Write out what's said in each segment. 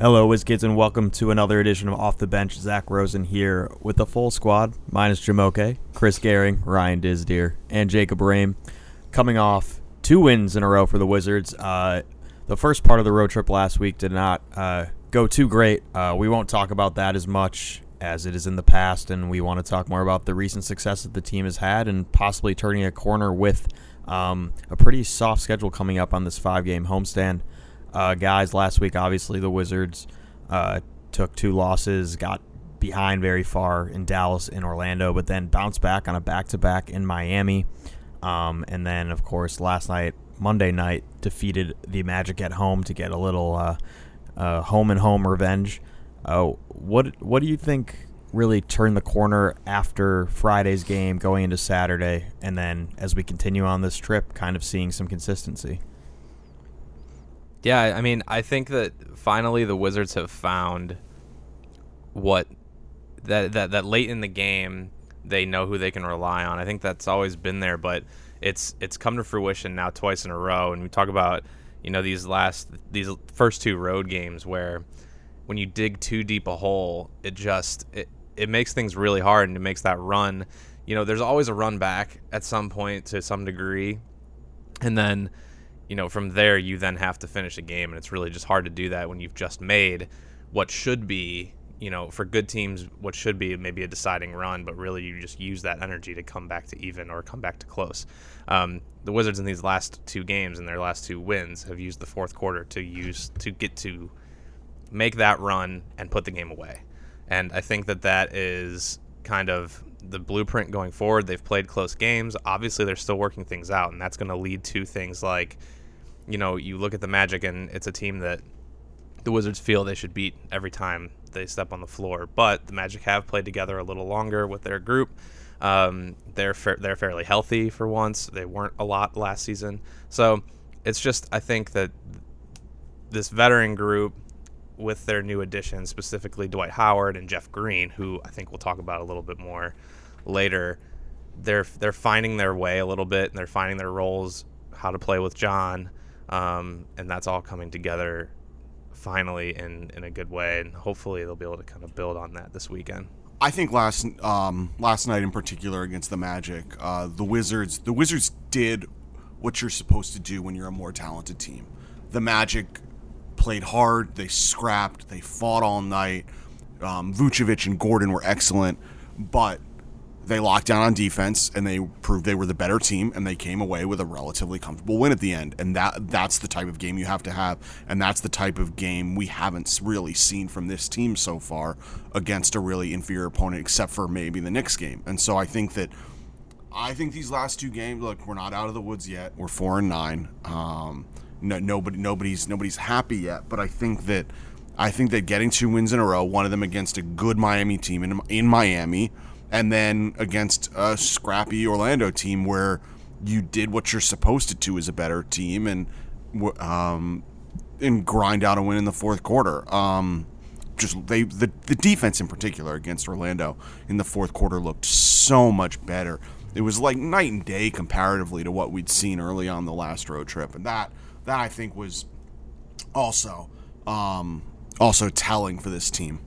Hello, WizKids, and welcome to another edition of Off the Bench. Zach Rosen here with the full squad, minus Jamoke, Chris Gehring, Ryan Disdeer, and Jacob Rame, coming off two wins in a row for the Wizards. Uh, the first part of the road trip last week did not uh, go too great. Uh, we won't talk about that as much as it is in the past, and we want to talk more about the recent success that the team has had and possibly turning a corner with um, a pretty soft schedule coming up on this five game homestand. Uh, guys, last week, obviously, the Wizards uh, took two losses, got behind very far in Dallas and Orlando, but then bounced back on a back to back in Miami. Um, and then, of course, last night, Monday night, defeated the Magic at home to get a little uh, uh home and home revenge. Uh, what what do you think really turned the corner after Friday's game, going into Saturday, and then as we continue on this trip, kind of seeing some consistency? Yeah, I mean, I think that finally the Wizards have found what that that that late in the game they know who they can rely on. I think that's always been there, but it's it's come to fruition now twice in a row. And we talk about you know these last these first two road games where when you dig too deep a hole, it just it, it makes things really hard and it makes that run. You know, there's always a run back at some point to some degree, and then you know, from there you then have to finish a game, and it's really just hard to do that when you've just made what should be, you know, for good teams, what should be maybe a deciding run, but really you just use that energy to come back to even or come back to close. Um, the Wizards in these last two games and their last two wins have used the fourth quarter to use to get to make that run and put the game away, and I think that that is kind of the blueprint going forward. They've played close games. Obviously, they're still working things out, and that's going to lead to things like you know, you look at the Magic and it's a team that the Wizards feel they should beat every time they step on the floor. But the Magic have played together a little longer with their group. Um, they're fa- they're fairly healthy for once. They weren't a lot last season, so it's just I think that this veteran group with their new additions, specifically Dwight Howard and Jeff Green, who I think we'll talk about a little bit more later. They're they're finding their way a little bit and they're finding their roles, how to play with John, um, and that's all coming together finally in in a good way, and hopefully they'll be able to kind of build on that this weekend. I think last um, last night in particular against the Magic, uh, the Wizards the Wizards did what you're supposed to do when you're a more talented team. The Magic played hard, they scrapped, they fought all night. Um, Vucevic and Gordon were excellent, but they locked down on defense and they proved they were the better team and they came away with a relatively comfortable win at the end. And that that's the type of game you have to have. And that's the type of game we haven't really seen from this team so far against a really inferior opponent except for maybe the Knicks game. And so I think that I think these last two games look we're not out of the woods yet. We're 4 and 9 um, no, nobody nobody's nobody's happy yet. But I think that I think that getting two wins in a row one of them against a good Miami team in, in Miami and then against a scrappy Orlando team where you did what you're supposed to do as a better team and um, and grind out a win in the fourth quarter. Um, just they the, the defense in particular against Orlando in the fourth quarter looked so much better. It was like night and day comparatively to what we'd seen early on the last road trip, and that that I think was also um, also telling for this team.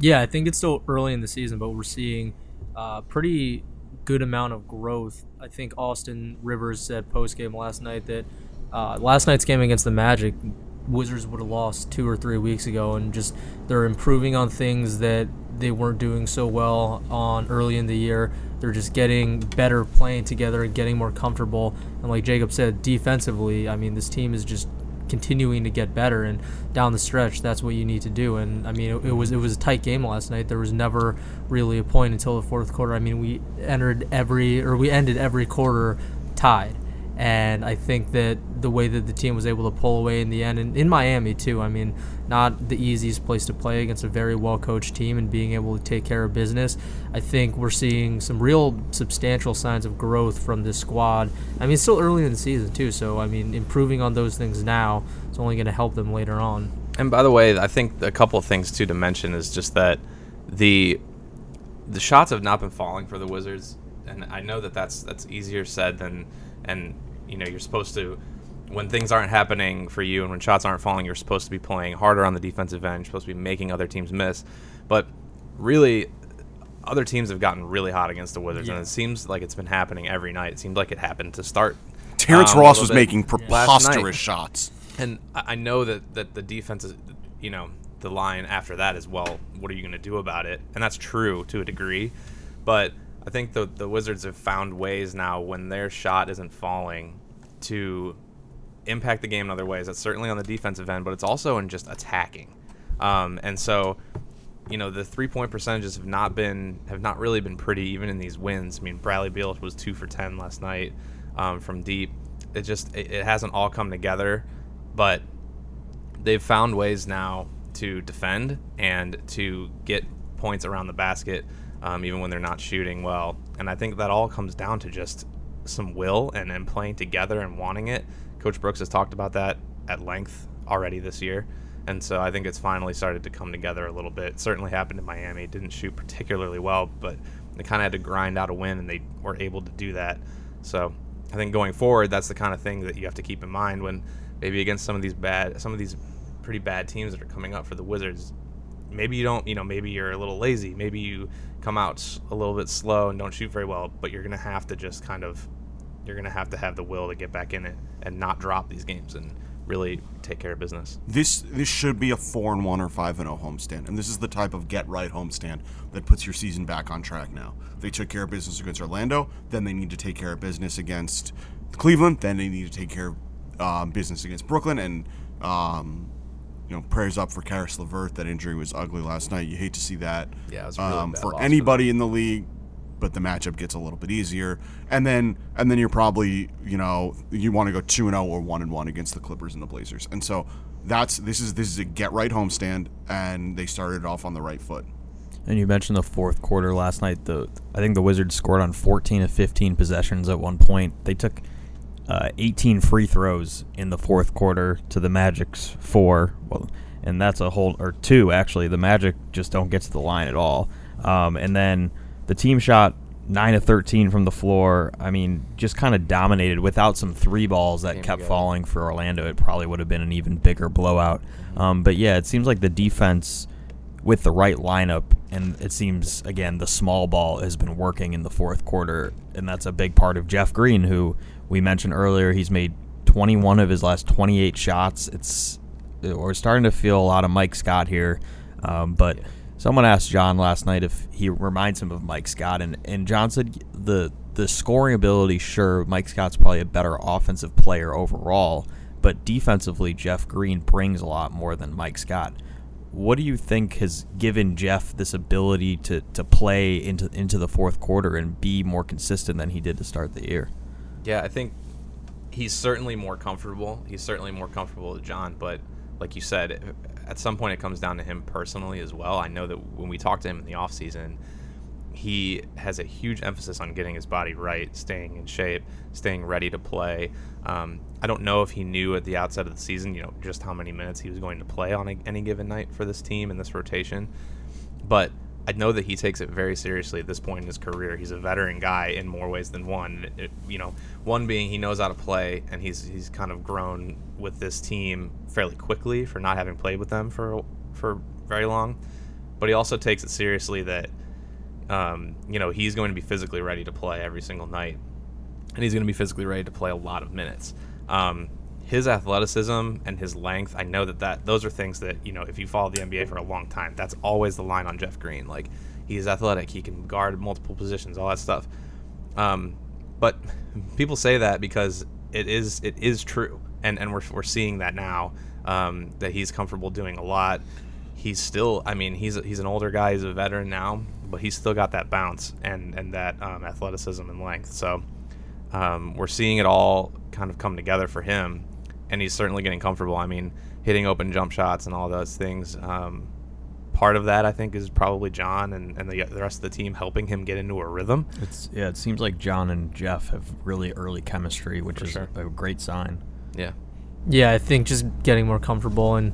Yeah, I think it's still early in the season, but we're seeing uh, pretty good amount of growth. I think Austin Rivers said post game last night that uh, last night's game against the Magic, Wizards would have lost two or three weeks ago, and just they're improving on things that they weren't doing so well on early in the year. They're just getting better playing together and getting more comfortable. And like Jacob said, defensively, I mean, this team is just continuing to get better and down the stretch that's what you need to do. And I mean it, it, was it was a tight game last night. There was never really a point until the fourth quarter. I mean we entered every or we ended every quarter tied. And I think that the way that the team was able to pull away in the end, and in Miami too, I mean, not the easiest place to play against a very well coached team and being able to take care of business. I think we're seeing some real substantial signs of growth from this squad. I mean, it's still early in the season too, so I mean, improving on those things now is only going to help them later on. And by the way, I think a couple of things too to mention is just that the the shots have not been falling for the Wizards, and I know that that's that's easier said than and you know you're supposed to when things aren't happening for you and when shots aren't falling, you're supposed to be playing harder on the defensive end. You're supposed to be making other teams miss. But really, other teams have gotten really hot against the Wizards, and it seems like it's been happening every night. It seems like it happened to start. Terrence um, Ross was bit making preposterous shots. And I I know that, that the defense is, you know, the line after that is, well, what are you going to do about it? And that's true to a degree. But I think the, the Wizards have found ways now when their shot isn't falling to impact the game in other ways. That's certainly on the defensive end, but it's also in just attacking. Um, and so, you know, the three point percentages have not been have not really been pretty even in these wins. I mean, Bradley Beal was two for ten last night um, from deep. It just it, it hasn't all come together, but they've found ways now to defend and to get points around the basket, um, even when they're not shooting well. And I think that all comes down to just some will and, and playing together and wanting it. Coach Brooks has talked about that at length already this year. And so I think it's finally started to come together a little bit. It certainly happened in Miami. It didn't shoot particularly well, but they kind of had to grind out a win, and they were able to do that. So I think going forward, that's the kind of thing that you have to keep in mind when maybe against some of these bad, some of these pretty bad teams that are coming up for the Wizards. Maybe you don't, you know, maybe you're a little lazy. Maybe you come out a little bit slow and don't shoot very well, but you're going to have to just kind of, you're going to have to have the will to get back in it and not drop these games and really take care of business. This this should be a four and one or five and zero homestand, and this is the type of get right homestand that puts your season back on track. Now they took care of business against Orlando, then they need to take care of business against Cleveland, then they need to take care of um, business against Brooklyn, and um, you know prayers up for Caris LeVert. That injury was ugly last night. You hate to see that. Yeah, really um, for loss for anybody in the league. But the matchup gets a little bit easier, and then and then you're probably you know you want to go two and zero or one and one against the Clippers and the Blazers, and so that's this is this is a get right homestand, and they started off on the right foot. And you mentioned the fourth quarter last night. The I think the Wizards scored on 14 of 15 possessions at one point. They took uh, 18 free throws in the fourth quarter to the Magic's four. Well, and that's a whole or two actually. The Magic just don't get to the line at all. Um, and then the team shot nine of 13 from the floor. I mean, just kind of dominated without some three balls that Came kept together. falling for Orlando. It probably would have been an even bigger blowout. Um, but yeah, it seems like the defense with the right lineup, and it seems again the small ball has been working in the fourth quarter, and that's a big part of Jeff Green, who we mentioned earlier. He's made 21 of his last 28 shots. It's we're starting to feel a lot of Mike Scott here, um, but. Someone asked John last night if he reminds him of Mike Scott, and, and John said the the scoring ability. Sure, Mike Scott's probably a better offensive player overall, but defensively, Jeff Green brings a lot more than Mike Scott. What do you think has given Jeff this ability to, to play into into the fourth quarter and be more consistent than he did to start the year? Yeah, I think he's certainly more comfortable. He's certainly more comfortable with John, but like you said, at some point it comes down to him personally as well. I know that when we talked to him in the offseason, he has a huge emphasis on getting his body right, staying in shape, staying ready to play. Um, I don't know if he knew at the outset of the season, you know, just how many minutes he was going to play on a, any given night for this team and this rotation, but I know that he takes it very seriously at this point in his career. He's a veteran guy in more ways than one. It- you know, one being he knows how to play, and he's he's kind of grown with this team fairly quickly for not having played with them for for very long. But he also takes it seriously that um, you know he's going to be physically ready to play every single night, and he's going to be physically ready to play a lot of minutes. Um, his athleticism and his length, I know that, that those are things that you know if you follow the NBA for a long time, that's always the line on Jeff Green. Like he's athletic, he can guard multiple positions, all that stuff. Um, but people say that because it is it is true, and and we're we're seeing that now um, that he's comfortable doing a lot. He's still, I mean, he's he's an older guy, he's a veteran now, but he's still got that bounce and and that um, athleticism and length. So um, we're seeing it all kind of come together for him, and he's certainly getting comfortable. I mean, hitting open jump shots and all those things. Um, part of that, I think, is probably John and, and the, the rest of the team helping him get into a rhythm. It's yeah. It seems like John and Jeff have really early chemistry, which For is sure. a great sign. Yeah. Yeah, I think just getting more comfortable and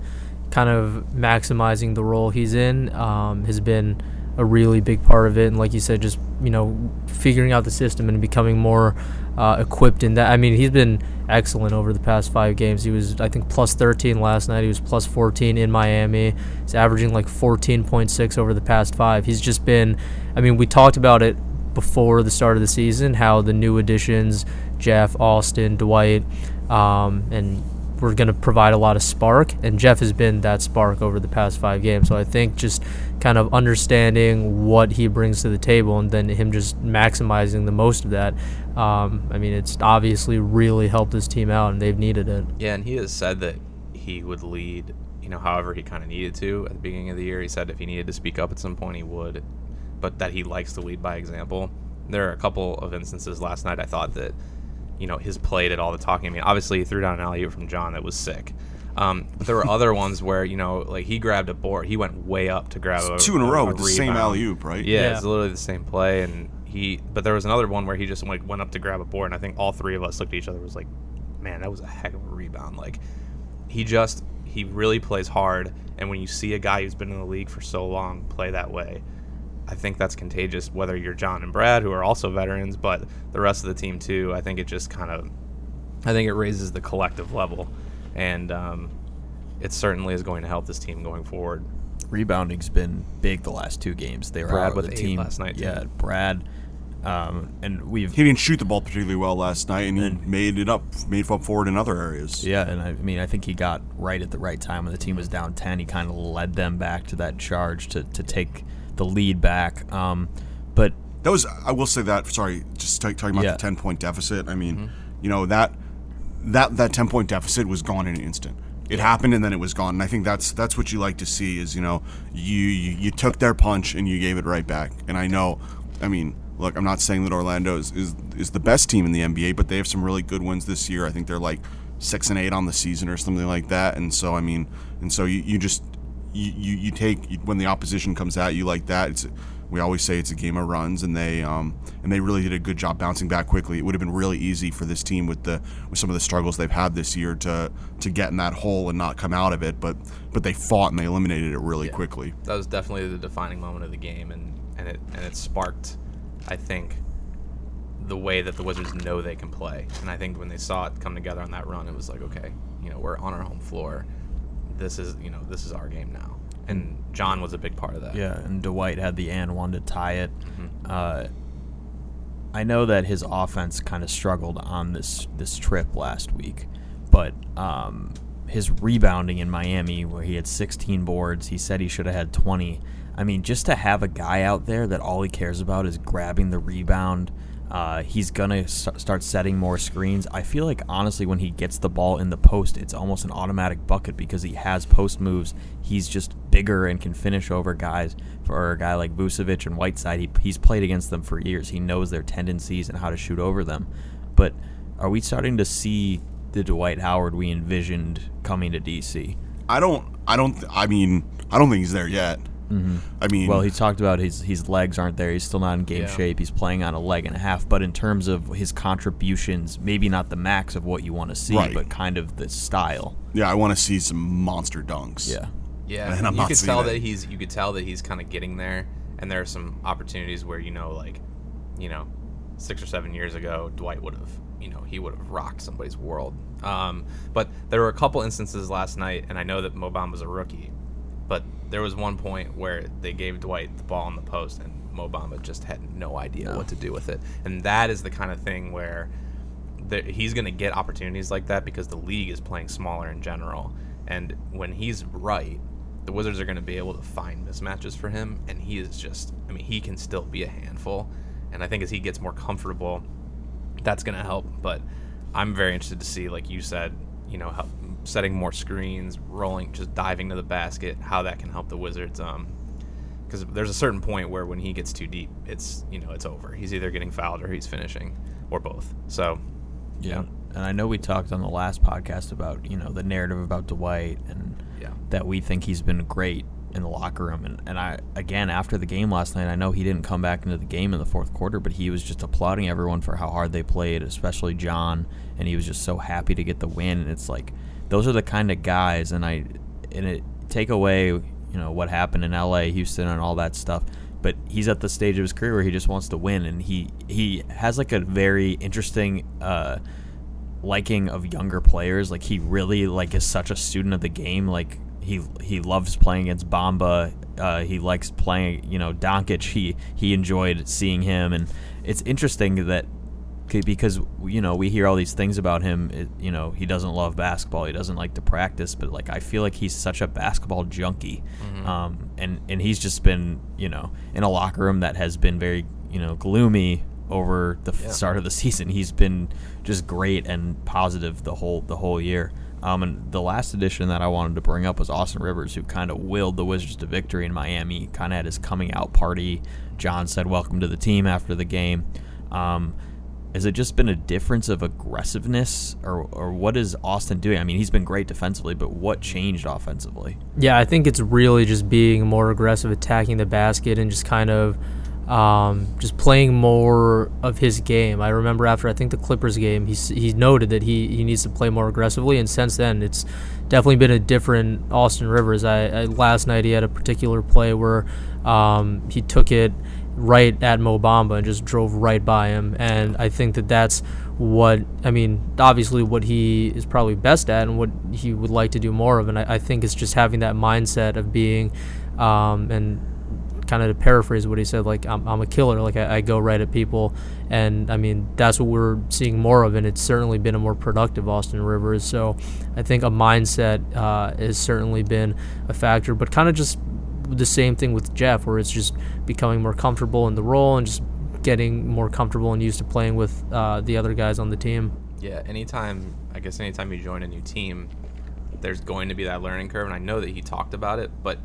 kind of maximizing the role he's in um, has been a really big part of it. And like you said, just you know figuring out the system and becoming more uh, equipped in that. I mean, he's been excellent over the past five games. He was, I think, plus 13 last night. He was plus 14 in Miami. He's averaging like 14.6 over the past five. He's just been, I mean, we talked about it before the start of the season how the new additions, Jeff, Austin, Dwight, um, and we're going to provide a lot of spark. And Jeff has been that spark over the past five games. So I think just kind of understanding what he brings to the table and then him just maximizing the most of that. Um, I mean, it's obviously really helped his team out, and they've needed it. Yeah, and he has said that he would lead, you know, however he kind of needed to at the beginning of the year. He said if he needed to speak up at some point, he would, but that he likes to lead by example. There are a couple of instances last night I thought that, you know, his play did all the talking. I mean, obviously he threw down an alley oop from John that was sick. Um, but there were other ones where you know, like he grabbed a board, he went way up to grab a, two in a row a with the same alley oop, right? Yeah, Yeah. it's literally the same play, and he. But there was another one where he just like went up to grab a board, and I think all three of us looked at each other and was like, "Man, that was a heck of a rebound." Like, he just he really plays hard, and when you see a guy who's been in the league for so long play that way, I think that's contagious. Whether you're John and Brad, who are also veterans, but the rest of the team too, I think it just kind of, I think it raises the collective level, and um, it certainly is going to help this team going forward. Rebounding's been big the last two games. They were Brad out with the team last night, too. Yeah, Brad, um, and we've He didn't shoot the ball particularly well last night, and he made it up, made up for it in other areas. Yeah, and I mean, I think he got right at the right time when the team was down 10. He kind of led them back to that charge to, to take the lead back. Um, but That was, I will say that. Sorry, just t- talking about Yeah. the ten point deficit. I mean, you know that that that ten point deficit was gone in an instant. It happened and then it was gone. And I think that's that's what you like to see is you know you, you you took their punch and you gave it right back. And I know, I mean, look, I'm not saying that Orlando is, is is the best team in the NBA, but they have some really good wins this year. I think they're like six and eight on the season or something like that. And so I mean, and so you, you just you, you, you take when the opposition comes at you like that. It's we always say it's a game of runs, and they um, and they really did a good job bouncing back quickly. It would have been really easy for this team with the with some of the struggles they've had this year to to get in that hole and not come out of it. But but they fought and they eliminated it really quickly. that was definitely the defining moment of the game, and and it and it sparked, I think, the way that the Wizards know they can play. And I think when they saw it come together on that run, it was like, okay, you know, we're on our home floor. This is you know this is our game now. And John was a big part of that. yeah, and Dwight had the and one to tie it. Mm-hmm. Uh, I know that his offense kind of struggled on this this trip last week, but um, his rebounding in Miami, where he had 16 boards, he said he should have had 20. I mean, just to have a guy out there that all he cares about is grabbing the rebound. Uh, he's gonna st- start setting more screens. I feel like honestly, when he gets the ball in the post, it's almost an automatic bucket because he has post moves. He's just bigger and can finish over guys. For a guy like Vucevic and Whiteside, he, he's played against them for years. He knows their tendencies and how to shoot over them. But are we starting to see the Dwight Howard we envisioned coming to DC? I don't I don't I mean I don't think he's there yet. I mean, Well, he talked about his his legs aren't there. He's still not in game Yeah. shape. He's playing on a leg and a half. But in terms of his contributions, maybe not the max of what you want to see, Right. but kind of the style. yeah, I want to see some monster dunks. Yeah. Yeah, And I'm you not could tell it. that he's you could tell that he's kind of getting there, and there are some opportunities where you know, like, you know, six or seven years ago, Dwight would have, you know, he would have rocked somebody's world. Um, but there were a couple instances last night, and I know that Mobam was a rookie, but there was one point where they gave Dwight the ball in the post, and Mo Bamba just had no idea what to do with it, and that is the kind of thing where that he's going to get opportunities like that because the league is playing smaller in general. And when he's right, the Wizards are going to be able to find mismatches for him. And he is just, I mean, he can still be a handful. And I think as he gets more comfortable, that's going to help. But I'm very interested to see, like you said, you know, how, setting more screens, rolling, just diving to the basket, how that can help the Wizards. Um, because there's a certain point where when he gets too deep, it's you know it's over. He's either getting fouled or he's finishing, or both. So Yeah. And I know we talked on the last podcast about, you know, the narrative about Dwight and Yeah. that we think he's been great in the locker room. And, and I, again, after the game last night, I know he didn't come back into the game in the fourth quarter, but he was just applauding everyone for how hard they played, especially John. And he was just so happy to get the win. And it's like, those are the kind of guys. And I, and it, take away, you know, what happened in LA, Houston, and all that stuff. But he's at the stage of his career where he just wants to win. And he, he has like a very interesting, uh, liking of younger players. Like he really like is such a student of the game. Like he he loves playing against Bamba. Uh, he likes playing, you know, Doncic. He he enjoyed seeing him, and it's interesting that because you know we hear all these things about him. It, you know, he doesn't love basketball. He doesn't like to practice. But like, I feel like he's such a basketball junkie, Mm-hmm. um, and and he's just been you know in a locker room that has been very you know gloomy over the Yeah. start of the season. He's been just great and positive the whole the whole year. Um, and the last addition that I wanted to bring up was Austin Rivers, who kind of willed the Wizards to victory in Miami. Kind of had his coming out party. John said, "Welcome to the team" after the game. Um, has it just been a difference of aggressiveness, or or what is Austin doing? I mean, he's been great defensively, but what changed offensively? Yeah, I think it's really just being more aggressive, attacking the basket, and just kind of um, just playing more of his game. I remember after I think the Clippers game, he he noted that he, he needs to play more aggressively, and since then it's definitely been a different Austin Rivers. I, I last night he had a particular play where um, he took it right at Mo Bamba and just drove right by him, and I think that that's what I mean. Obviously, what he is probably best at, and what he would like to do more of, and I, I think it's just having that mindset of being, um, and kind of to paraphrase what he said, like I'm, I'm a killer, like I, I go right at people, and I mean that's what we're seeing more of, and it's certainly been a more productive Austin Rivers. So I think a mindset uh, has certainly been a factor, but kind of just the same thing with Jeff, where it's just becoming more comfortable in the role and just getting more comfortable and used to playing with uh, the other guys on the team. Yeah, anytime I guess anytime you join a new team, there's going to be that learning curve, and I know that he talked about it, but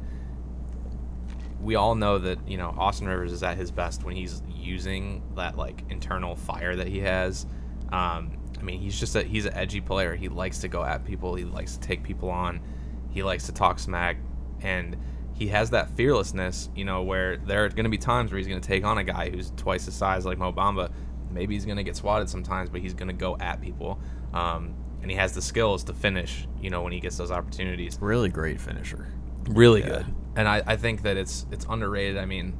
we all know that you know Austin Rivers is at his best when he's using that like internal fire that he has. Um, I mean, he's just a he's an edgy player. He likes to go at people. He likes to take people on. He likes to talk smack, and he has that fearlessness. You know, where there are going to be times where he's going to take on a guy who's twice his size, like Mo Bamba. Maybe he's going to get swatted sometimes, but he's going to go at people. Um, and he has the skills to finish. You know, when he gets those opportunities Really great finisher. really Yeah. good. And I, I think that it's it's underrated. I mean,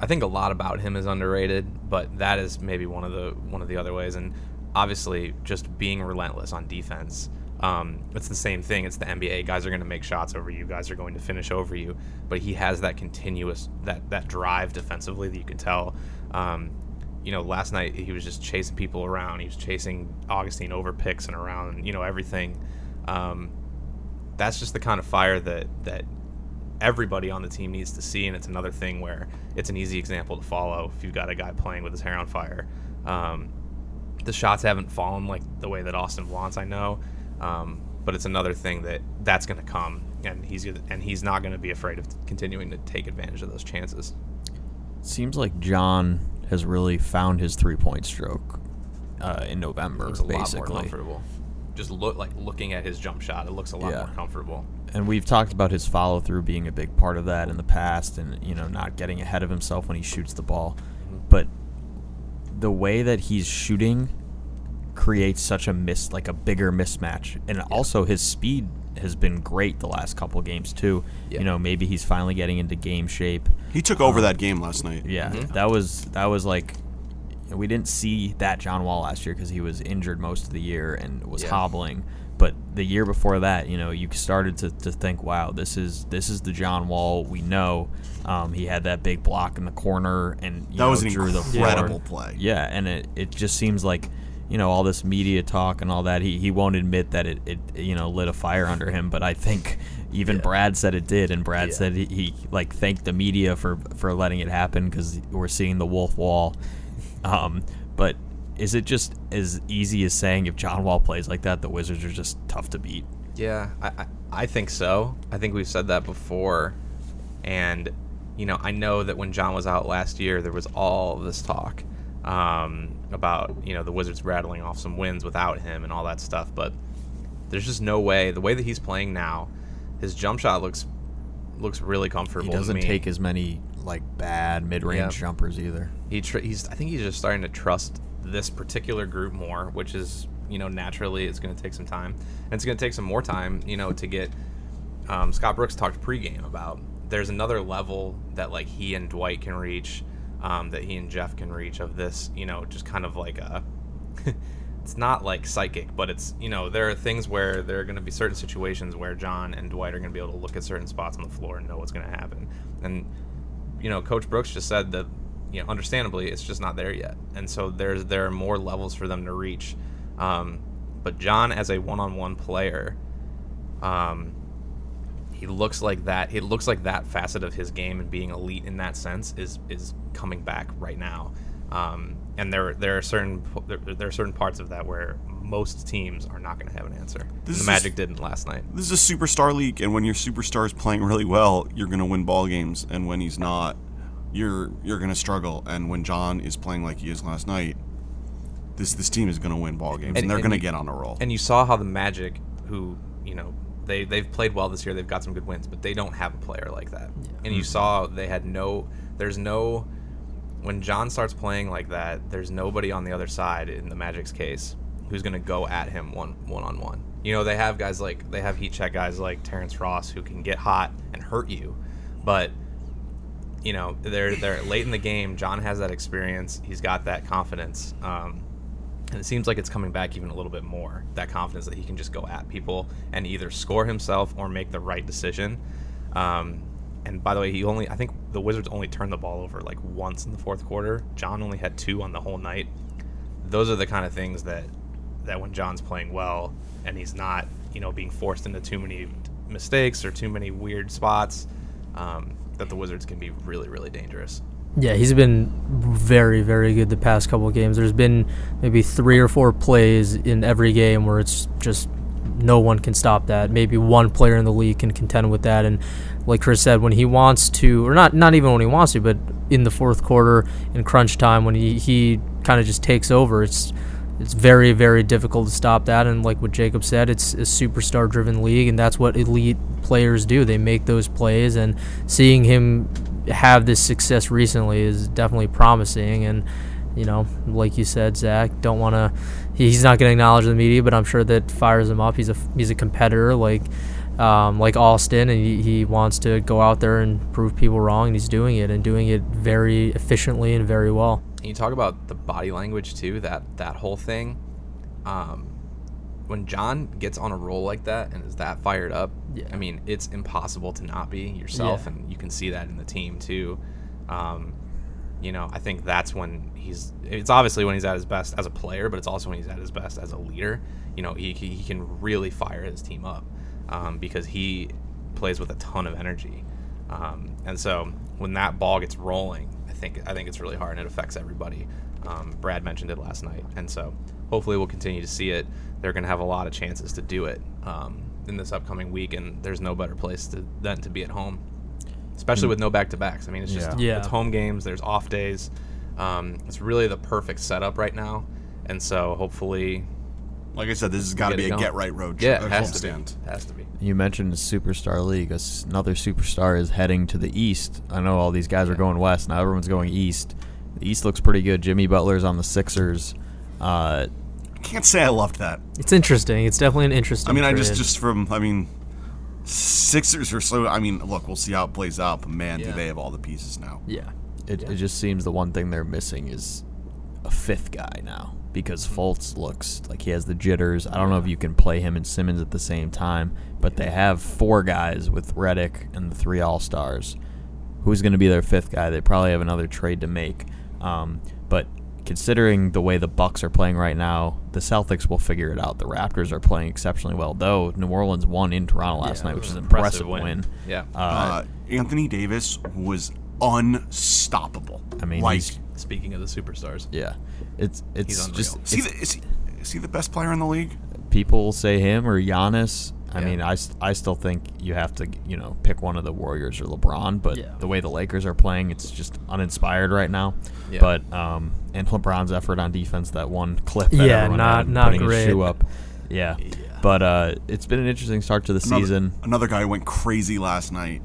I think a lot about him is underrated, but that is maybe one of the one of the other ways. And obviously, just being relentless on defense. Um, it's the same thing. It's the NBA. Guys are going to make shots over you. Guys are going to finish over you. But he has that continuous that that drive defensively that you can tell. Um, you know, last night he was just chasing people around. He was chasing Augustin over picks and around. You know everything. Um, that's just the kind of fire that that everybody on the team needs to see, and it's another thing where it's an easy example to follow if you've got a guy playing with his hair on fire. Um, the shots haven't fallen like the way that Austin wants, I know, um, but it's another thing that that's going to come, and he's and he's not going to be afraid of continuing to take advantage of those chances. Seems like John has really found his three point stroke uh, in November, Looks a lot more basically. comfortable. Just look like looking at his jump shot, it looks a lot Yeah. more comfortable. and we've talked about his follow through being a big part of that in the past and you know not getting ahead of himself when he shoots the ball but the way that he's shooting creates such a miss like a bigger mismatch and also his speed has been great the last couple games too Yeah. you know maybe he's finally getting into game shape He took over that game last night. yeah Mm-hmm. that was that was like we didn't see that John Wall last year because he was injured most of the year and was Yeah. hobbling. But the year before that, you know, you started to, to think, wow, this is this is the John Wall we know. Um, he had that big block in the corner and you That know, was an drew the incredible play. Yeah, and it, it just seems like you know all this media talk and all that. He, he won't admit that it, it you know lit a fire under him, but I think even Yeah. Brad said it did, and Brad Yeah. said he, he like thanked the media for for letting it happen because we're seeing the wolf wall. Um, but is it just as easy as saying if John Wall plays like that, the Wizards are just tough to beat? Yeah, I, I, I think so. I think we've said that before. And, you know, I know that when John was out last year, there was all this talk um, about, you know, the Wizards rattling off some wins without him and all that stuff. But there's just no way. The way that he's playing now, his jump shot looks looks really comfortable. He doesn't take as many like bad mid range Yeah. jumpers either. he tr- he's I think he's just starting to trust this particular group more, which is you know naturally it's going to take some time, and it's going to take some more time, you know, to get. Um, Scott Brooks talked pregame about there's another level that like he and Dwight can reach, um, that he and Jeff can reach of this, you know, just kind of like a. it's not like psychic, but it's you know there are things where there are going to be certain situations where John and Dwight are going to be able to look at certain spots on the floor and know what's going to happen. And you know, Coach Brooks just said that you know, understandably, it's just not there yet. And so there's there are more levels for them to reach. Um, but John, as a one-on-one player, um, he looks like that. It looks like that facet of his game and being elite in that sense is is coming back right now. Um, and there there are certain there, there, are certain parts of that where most teams are not going to have an answer. This the Magic didn't last night. This is a superstar league, and when your superstar is playing really well, you're going to win ball games, and when he's not, you're you're going to struggle. And when John is playing like he is last night, this this team is going to win ball games, and, and they're going to get on a roll. And you saw how the Magic, who you know they they've played well this year, they've got some good wins, but they don't have a player like that. Yeah. And you saw they had no. There's no. When John starts playing like that, there's nobody on the other side in the Magic's case who's going to go at him one one on one. You know, they have guys like they have heat check guys like Terrence Ross who can get hot and hurt you, but you know they're they're late in the game. John has that experience. He's got that confidence, um, and it seems like it's coming back even a little bit more. That confidence that he can just go at people and either score himself or make the right decision. Um, and by the way, he only I think the Wizards only turned the ball over like once in the fourth quarter. John only had two on the whole night. Those are the kind of things that that when John's playing well and he's not, you know, being forced into too many mistakes or too many weird spots, um, that the Wizards can be really, really dangerous. Yeah, he's been very, very good the past couple games. There's been maybe three or four plays in every game where it's just no one can stop that. Maybe one player in the league can contend with that. And like Chris said, when he wants to, or not, not even when he wants to, but in the fourth quarter in crunch time when he, he kind of just takes over, it's it's very very difficult to stop that and like what jacob said it's a superstar driven league and that's what elite players do they make those plays and seeing him have this success recently is definitely promising and you know like you said zach don't want to he's not going to acknowledge the media but i'm sure that fires him up he's a he's a competitor like um, like Austin, and he, he wants to go out there and prove people wrong, and he's doing it and doing it very efficiently and very well. And you talk about the body language too. That that whole thing. Um, when John gets on a roll like that and is that fired up, yeah. I mean, it's impossible to not be yourself, yeah. and you can see that in the team too. Um, you know, I think that's when he's. It's obviously when he's at his best as a player, but it's also when he's at his best as a leader. You know, he he can really fire his team up um, because he plays with a ton of energy, um, and so when that ball gets rolling, think I think it's really hard and it affects everybody. Um, Brad mentioned it last night, and so hopefully we'll continue to see it. They're going to have a lot of chances to do it um, in this upcoming week, and there's no better place to, than to be at home, especially mm. with no back to backs. I mean, it's just yeah. it's home games. There's off days. Um, it's really the perfect setup right now, and so hopefully like I said, this has got to be a get right road. trip. Yeah, it has to stand. be. Has to be. You mentioned the superstar league. Another superstar is heading to the east. I know all these guys are going west. Now everyone's going east. The east looks pretty good. Jimmy Butler's on the Sixers. Uh, I can't say I loved that. It's interesting. It's definitely an interesting. I mean, I just just from I mean, Sixers are so. I mean, look, we'll see how it plays out. But man, yeah. do they have all the pieces now? Yeah. It, yeah. it just seems the one thing they're missing is a fifth guy now because Fultz looks like he has the jitters. I don't know if you can play him and Simmons at the same time, but they have four guys with Redick and the three All Stars. Who's going to be their fifth guy? They probably have another trade to make. Um, but considering the way the Bucks are playing right now, the Celtics will figure it out. The Raptors are playing exceptionally well, though New Orleans won in Toronto last yeah, night, which is an impressive, impressive win. win. Yeah. Uh, uh, Anthony Davis was unstoppable. I mean, like speaking of the superstars, yeah, it's it's just is he, the, is he is he the best player in the league? People say him or Giannis. I yeah. mean, I, I still think you have to, you know, pick one of the Warriors or LeBron, but yeah. the way the Lakers are playing, it's just uninspired right now. Yeah. But um, and LeBron's effort on defense, that one clip, that yeah, not not putting great. His shoe up, yeah. yeah. But uh, it's been an interesting start to the another, season. Another guy who went crazy last night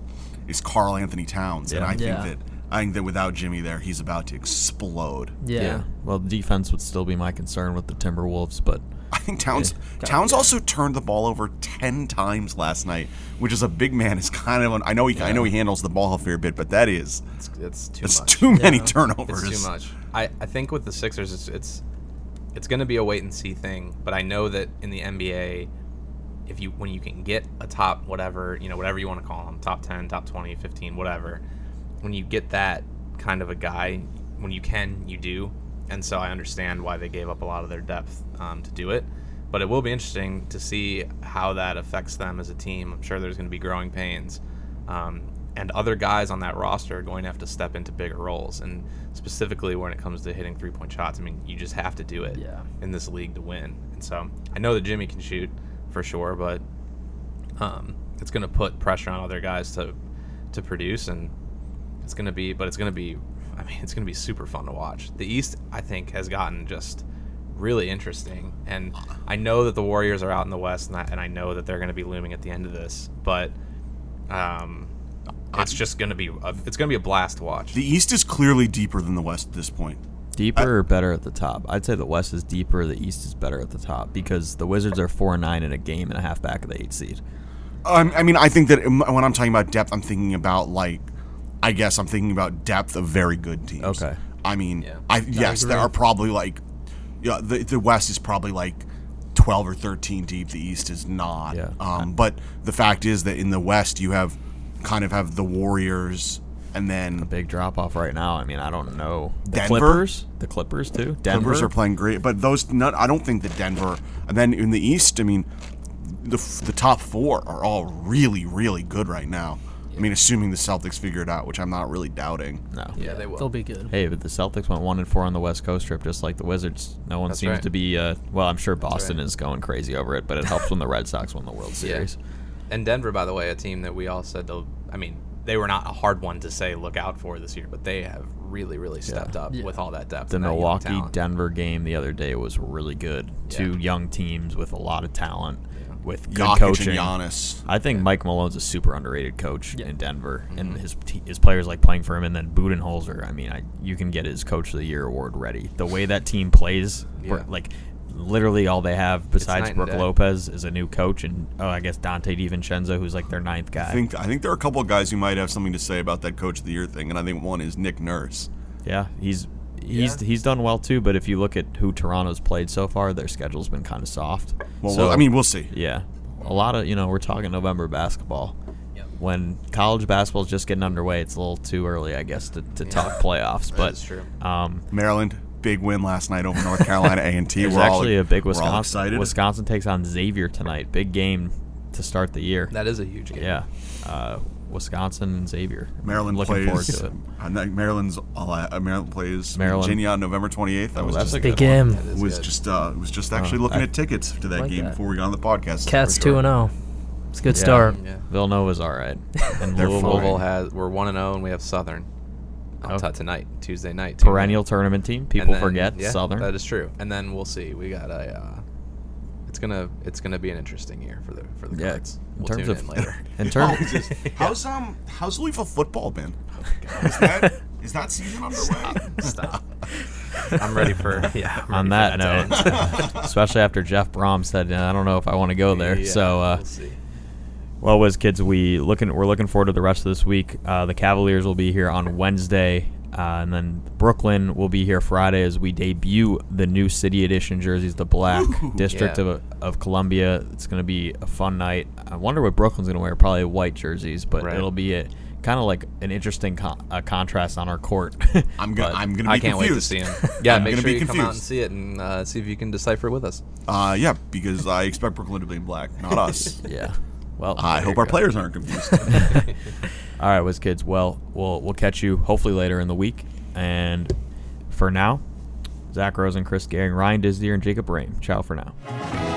is Karl-Anthony Towns, and I think that I think that without Jimmy there, he's about to explode. Yeah. yeah. Well, defense would still be my concern with the Timberwolves, but I think Towns yeah. Towns yeah. also turned the ball over ten times last night, which is a big man. Is kind of an, I know he I know he handles the ball a fair bit, but that is it's, it's too it's much. too many turnovers. It's too much. I, I think with the Sixers, it's, it's it's going to be a wait and see thing. But I know that in the NBA, if you when you can get a top whatever you know whatever you want to call them, top ten, top 20, 15, whatever, when you get that kind of a guy, when you can, you do. And so I understand why they gave up a lot of their depth um, to do it. But it will be interesting to see how that affects them as a team. I'm sure there's going to be growing pains. Um, and other guys on that roster are going to have to step into bigger roles. And specifically when it comes to hitting three point shots, I mean, you just have to do it Yeah. in this league to win. And so I know that Jimmy can shoot for sure, but um, it's going to put pressure on other guys to to produce, and it's going to be, but it's going to be, I mean, it's going to be super fun to watch. The East, I think, has gotten just really interesting, and I know that the Warriors are out in the West, and I, and I know that they're going to be looming at the end of this, but um, it's just going to be, a, it's going to be a blast to watch. The East is clearly deeper than the West at this point. Deeper or better at the top? I'd say the West is deeper. The East is better at the top because the Wizards are four and nine in a game and a half back of the eight seed. Um, I mean, I think that um, when I'm talking about depth, I'm thinking about like, I guess I'm thinking about depth of very good teams. Okay. I mean, Yeah. I yes, there are probably like, yeah, the the West is probably like. 12 or 13 deep the east is not Yeah. um, but the fact is that in the west you have kind of have the warriors and then a Big drop off right now. I mean, I don't know. The Denver? Clippers, the Clippers too. Denver Clippers are playing great, but those not. I don't think the Denver. And then in the East, I mean, the the top four are all really really good right now. I mean, assuming the Celtics figure it out, which I'm not really doubting. No. yeah, they will. They'll be good. Hey, but the Celtics went one and four on the West Coast trip, just like the Wizards. No one That's seems right. to be. Uh, well, I'm sure Boston right. is going crazy over it, but it helps when the Red Sox win the World Series. And Denver, by the way, a team that we all said they'll. I mean, they were not a hard one to say look out for this year, but they have really, really stepped up Yeah. with all that depth. The and Milwaukee Denver game the other day was really good. Two young teams with a lot of talent, with good Jokic coaching. and Giannis. I think Mike Malone's a super underrated coach Yeah. in Denver, Mm-hmm. and his te- his players like playing for him. And then Budenholzer, I mean, I, you can get his Coach of the Year award ready. The way that team plays, we're- Yeah. like literally all they have besides night Brook. Lopez is a new coach, and oh, I guess Donte DiVincenzo, who's like their ninth guy. I think I think there are a couple of guys who might have something to say about that Coach of the Year thing, and I think one is Nick Nurse. yeah, he's. He's, Yeah. he's done well too, but if you look at who Toronto's played so far, their schedule's been kind of soft. Well, So- well, I mean, we'll see. Yeah, a lot of you know we're talking November basketball. Yep. When college basketball's just getting underway, it's a little too early, I guess, to, to talk playoffs. That but is true. Um, Maryland, big win last night over North Carolina A and T. there's We're all actually a big we're all Wisconsin. excited. Wisconsin takes on Xavier tonight. Big game to start the year. That is a huge game. yeah, uh, Wisconsin and Xavier. Maryland looking plays. forward to it. I think Maryland's uh, Maryland plays Maryland. Virginia on November 28th. I Oh, was that's just a Big good one. game. That is was good. just uh, was just actually looking I- at tickets to that like game that. before we got on the podcast. Cats two and zero. It's a good Yeah. start. Yeah. Villanova's all right. And They're Louisville, fine. Louisville has we're one and zero, and we have Southern. Oh. T- tonight, Tuesday night. too. perennial tournament team. People then- forget yeah, Southern. That is true. And then we'll see. We got a. It's gonna it's gonna be an interesting year for the for the yeah, cards. in We'll terms tune of in later. in Oh, terms. just- how's um how's Louisville football been? Is that is that season underway? Stop. I'm ready for yeah. I'm on ready that for to note, especially after Jeff Brohm said, "I don't know if I want to go there." Yeah, so, uh, we'll see. well, Wiz kids, we looking we're looking forward to the rest of this week. Uh, the Cavaliers will be here on Wednesday, uh, and then Brooklyn will be here Friday as we debut the new City Edition jerseys, the Black Ooh. District Yeah. of of Columbia. It's going to be a fun night. I wonder what Brooklyn's going to wear. Probably white jerseys, but Right. it'll be a kind of like an interesting con- uh, contrast on our court. I'm gonna I'm gonna be I can't wait to see him. Yeah, make gonna sure be you come out and see it and uh, see if you can decipher with us. Uh, yeah, because I expect Brooklyn to be in black, not us. yeah. Well, I hope our go. players aren't confused. All right, Wiz Kids. Well, we'll we'll catch you hopefully later in the week. And for now, Zach Rosen, Chris Gehring, Ryan Disney, and Jacob Rame. Ciao for now.